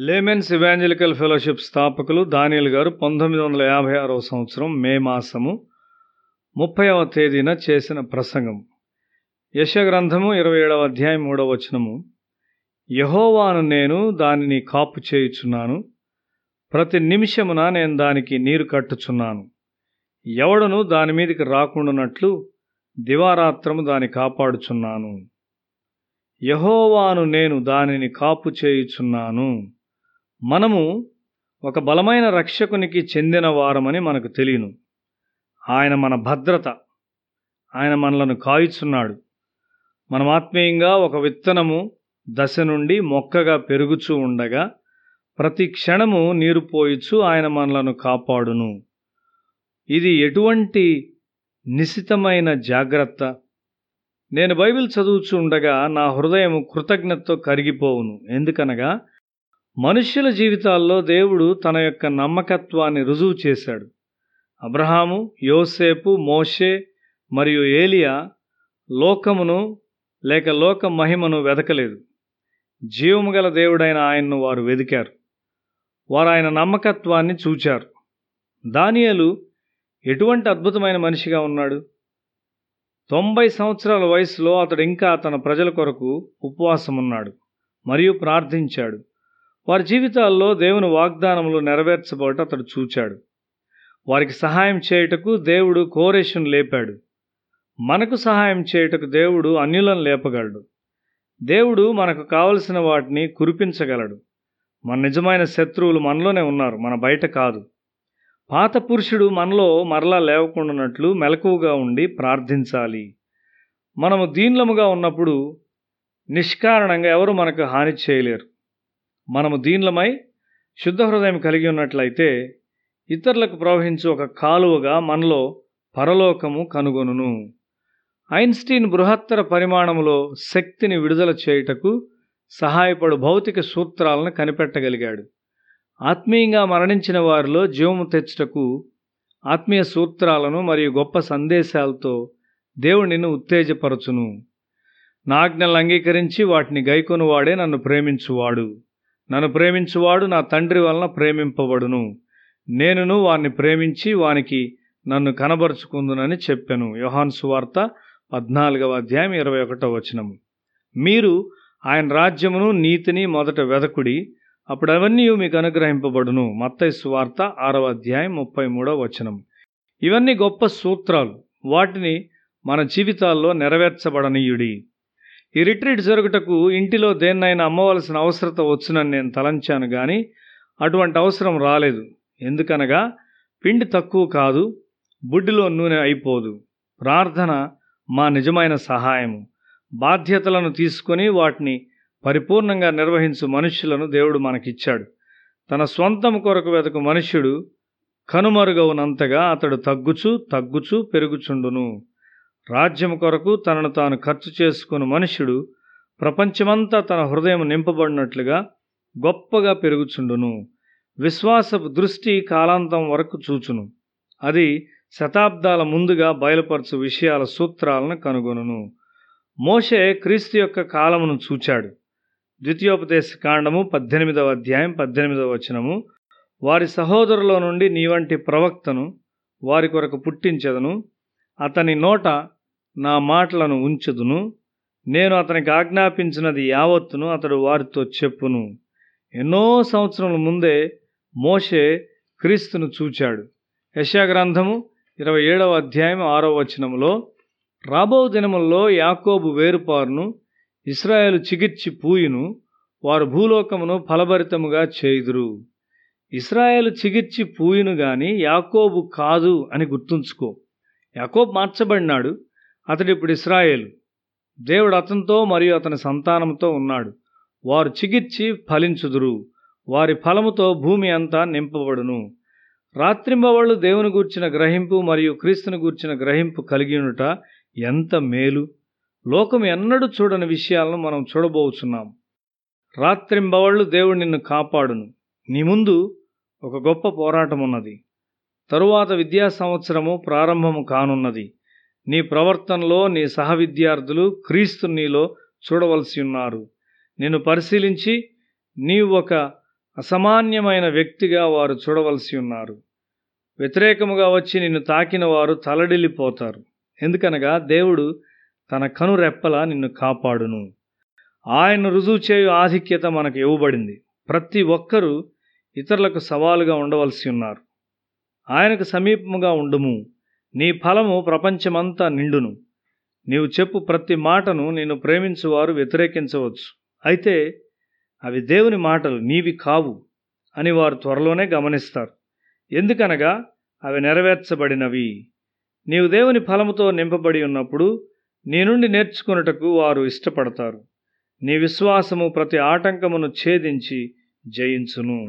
Laymen's evangelical fellowship స్థాపకులు దానియల్ గారు పంతొమ్మిది వందల యాభై ఆరవ సంవత్సరం మే మాసము ముప్పైవ తేదీన చేసిన ప్రసంగం. యశగ్రంథము ఇరవై ఏడవ అధ్యాయం మూడవ వచనము. యహోవాను నేను దానిని కాపు చేయుచున్నాను. ప్రతి నిమిషమున నేను దానికి నీరు కట్టుచున్నాను. ఎవడను దాని మీదకి రాకుండానట్లు దివారాత్రము దాన్ని కాపాడుచున్నాను. యహోవాను నేను దానిని కాపు చేయుచున్నాను. మనము ఒక బలమైన రక్షకునికి చెందిన వారమని మనకు తెలియను. ఆయన మన భద్రత ఆయన మనలను కాయుచున్నాడు. మనం ఆత్మీయంగా ఒక విత్తనము దశ నుండి మొక్కగా పెరుగుచూ ఉండగా ప్రతి క్షణము నీరు పోయిచు ఆయన మనలను కాపాడును. ఇది ఎటువంటి నిశితమైన జాగ్రత్త? నేను బైబిల్ చదువుచూ ఉండగా నా హృదయం కృతజ్ఞతతో కరిగిపోవును. ఎందుకనగా మనుష్యుల జీవితాల్లో దేవుడు తన యొక్క నమ్మకత్వాన్ని రుజువు చేశాడు. అబ్రహాము యోసేపు మోషే మరియు ఏలియా లోకమును లేక లోక మహిమను వెదకలేదు. జీవము గల దేవుడైన ఆయన్ను వారు వెదికారు. వారు ఆయన నమ్మకత్వాన్ని చూచారు. దానియలు ఎటువంటి అద్భుతమైన మనిషిగా ఉన్నాడు? తొంభై సంవత్సరాల వయసులో అతడు ఇంకా తన ప్రజల కొరకు ఉపవాసం ఉన్నాడు మరియు ప్రార్థించాడు. వారి జీవితాల్లో దేవుని వాగ్దానములు నెరవేర్చబోట అతడు చూచాడు. వారికి సహాయం చేయుటకు దేవుడు కోరేషును లేపాడు. మనకు సహాయం చేయుటకు దేవుడు అన్యులను లేపగలడు. దేవుడు మనకు కావలసిన వాటిని కురిపించగలడు. మన నిజమైన శత్రువులు మనలోనే ఉన్నారు మన బయట కాదు. పాత పురుషుడు మనలో మరలా లేవకుండానట్లు మెలకువగా ఉండి ప్రార్థించాలి. మనము దీన్లముగా ఉన్నప్పుడు నిష్కారణంగా ఎవరు మనకు హాని చేయలేరు. మనము దీనిలమై శుద్ధ హృదయం కలిగి ఉన్నట్లయితే ఇతరులకు ప్రవహించు ఒక కాలువగా మనలో పరలోకము కనుగొనును. ఐన్స్టీన్ బృహత్తర పరిమాణములో శక్తిని విడుదల చేయుటకు సహాయపడు భౌతిక సూత్రాలను కనిపెట్టగలిగాడు. ఆత్మీయంగా మరణించిన వారిలో జీవము తెచ్చుటకు ఆత్మీయ సూత్రాలను మరియు గొప్ప సందేశాలతో దేవుడు నిన్ను ఉత్తేజపరచును. నా ఆజ్ఞలను అంగీకరించి వాటిని గైకొనువాడే నన్ను ప్రేమించువాడు. నన్ను ప్రేమించువాడు నా తండ్రి వలన ప్రేమింపబడును. నేనును వారిని ప్రేమించి వానికి నన్ను కనబరుచుకుందునని చెప్పాను. యోహాన్ సువార్త పద్నాలుగవ అధ్యాయం ఇరవై ఒకటో వచనము. మీరు ఆయన రాజ్యమును నీతిని మొదట వెదకుడి అప్పుడు అవన్నీ మీకు అనుగ్రహింపబడును. మత్తయి సువార్త ఆరవ అధ్యాయం ముప్పై మూడవ వచనం ఇవన్నీ గొప్ప సూత్రాలు. వాటిని మన జీవితాల్లో నెరవేర్చబడనీయుడి. ఈ రిట్రీట్ జరుగుటకు ఇంటిలో దేన్నైనా అమ్మవలసిన అవసరత వచ్చునని నేను తలంచాను కానీ అటువంటి అవసరం రాలేదు. ఎందుకనగా పిండి తక్కువ కాదు బుడ్డిలో నూనె అయిపోదు. ప్రార్థన మా నిజమైన సహాయము. బాధ్యతలను తీసుకొని వాటిని పరిపూర్ణంగా నిర్వహించు మనుష్యులను దేవుడు మనకిచ్చాడు. తన స్వంతం కొరకు వెతకు మనుష్యుడు కనుమరుగవునంతగా అతడు తగ్గుచు తగ్గుచు పెరుగుచుండును. రాజ్యం కొరకు తనను తాను ఖర్చు చేసుకుని మనుష్యుడు ప్రపంచమంతా తన హృదయం నింపబడినట్లుగా గొప్పగా పెరుగుచుండును. విశ్వాసపు దృష్టి కాలాంతం వరకు చూచును. అది శతాబ్దాల ముందుగా బయలుపరచు విషయాల సూత్రాలను కనుగొనును. మోషే క్రీస్తు యొక్క కాలమును చూచాడు. ద్వితీయోపదేశ కాండము పద్దెనిమిదవ అధ్యాయం పద్దెనిమిదవ వచనము. వారి సహోదరుల నుండి నీ వంటి ప్రవక్తను వారి కొరకు పుట్టించదను. అతని నోట నా మాటలను ఉంచుదును. నేను అతనికి ఆజ్ఞాపించినది యావత్తును అతడు వారితో చెప్పును. ఎన్నో సంవత్సరముల ముందే మోషే క్రీస్తును చూచాడు. యశాగ్రంథము ఇరవై ఏడవ అధ్యాయం ఆరో వచనములో రాబో దినముల్లో యాకోబు వేరుపారును ఇస్రాయేలు చిగిర్చి పూయును వారు భూలోకమును ఫలభరితముగా చేయుదురు. ఇస్రాయేలు చిగిర్చి పూయును గాని యాకోబు కాదు అని గుర్తుంచుకో. యాకోబు మార్చబడినాడు అతడు ఇప్పుడు ఇస్రాయేలు. దేవుడు అతనితో మరియు అతని సంతానంతో ఉన్నాడు. వారు చికిత్సి ఫలించుదురు. వారి ఫలముతో భూమి అంతా నింపబడును. రాత్రింబవళ్ళు దేవుని గూర్చిన గ్రహింపు మరియు క్రీస్తుని గూర్చిన గ్రహింపు కలిగి ఉండుట ఎంత మేలు! లోకం ఎన్నడూ చూడని విషయాలను మనం చూడబోచున్నాం. రాత్రింబవళ్ళు దేవుడు నిన్ను కాపాడును. నీ ముందు ఒక గొప్ప పోరాటం ఉన్నది తరువాత విద్యా సంవత్సరము ప్రారంభము కానున్నది. నీ ప్రవర్తనలో నీ సహ విద్యార్థులు క్రీస్తు నీలో చూడవలసి ఉన్నారు. నిన్ను పరిశీలించి నీవు ఒక అసామాన్యమైన వ్యక్తిగా వారు చూడవలసి ఉన్నారు. వ్యతిరేకముగా వచ్చి నిన్ను తాకిన వారు తలడిల్లిపోతారు. ఎందుకనగా దేవుడు తన కనురెప్పలా నిన్ను కాపాడును. ఆయన రుజువు చేయు ఆధిక్యత మనకు ఇవ్వబడింది. ప్రతి ఒక్కరూ ఇతరులకు సవాలుగా ఉండవలసి ఉన్నారు. ఆయనకు సమీపముగా ఉండుము. నీ ఫలము ప్రపంచమంతా నిండును. నీవు చెప్పు ప్రతి మాటను నేను ప్రేమించువారు వ్యతిరేకించవచ్చు. అయితే అవి దేవుని మాటలు నీవి కావు అని వారు త్వరలోనే గమనిస్తారు. ఎందుకనగా అవి నెరవేర్చబడినవి. నీవు దేవుని ఫలముతో నింపబడి ఉన్నప్పుడు నీ నుండి నేర్చుకున్నటకు వారు ఇష్టపడతారు. నీ విశ్వాసము ప్రతి ఆటంకమును ఛేదించి జయించును.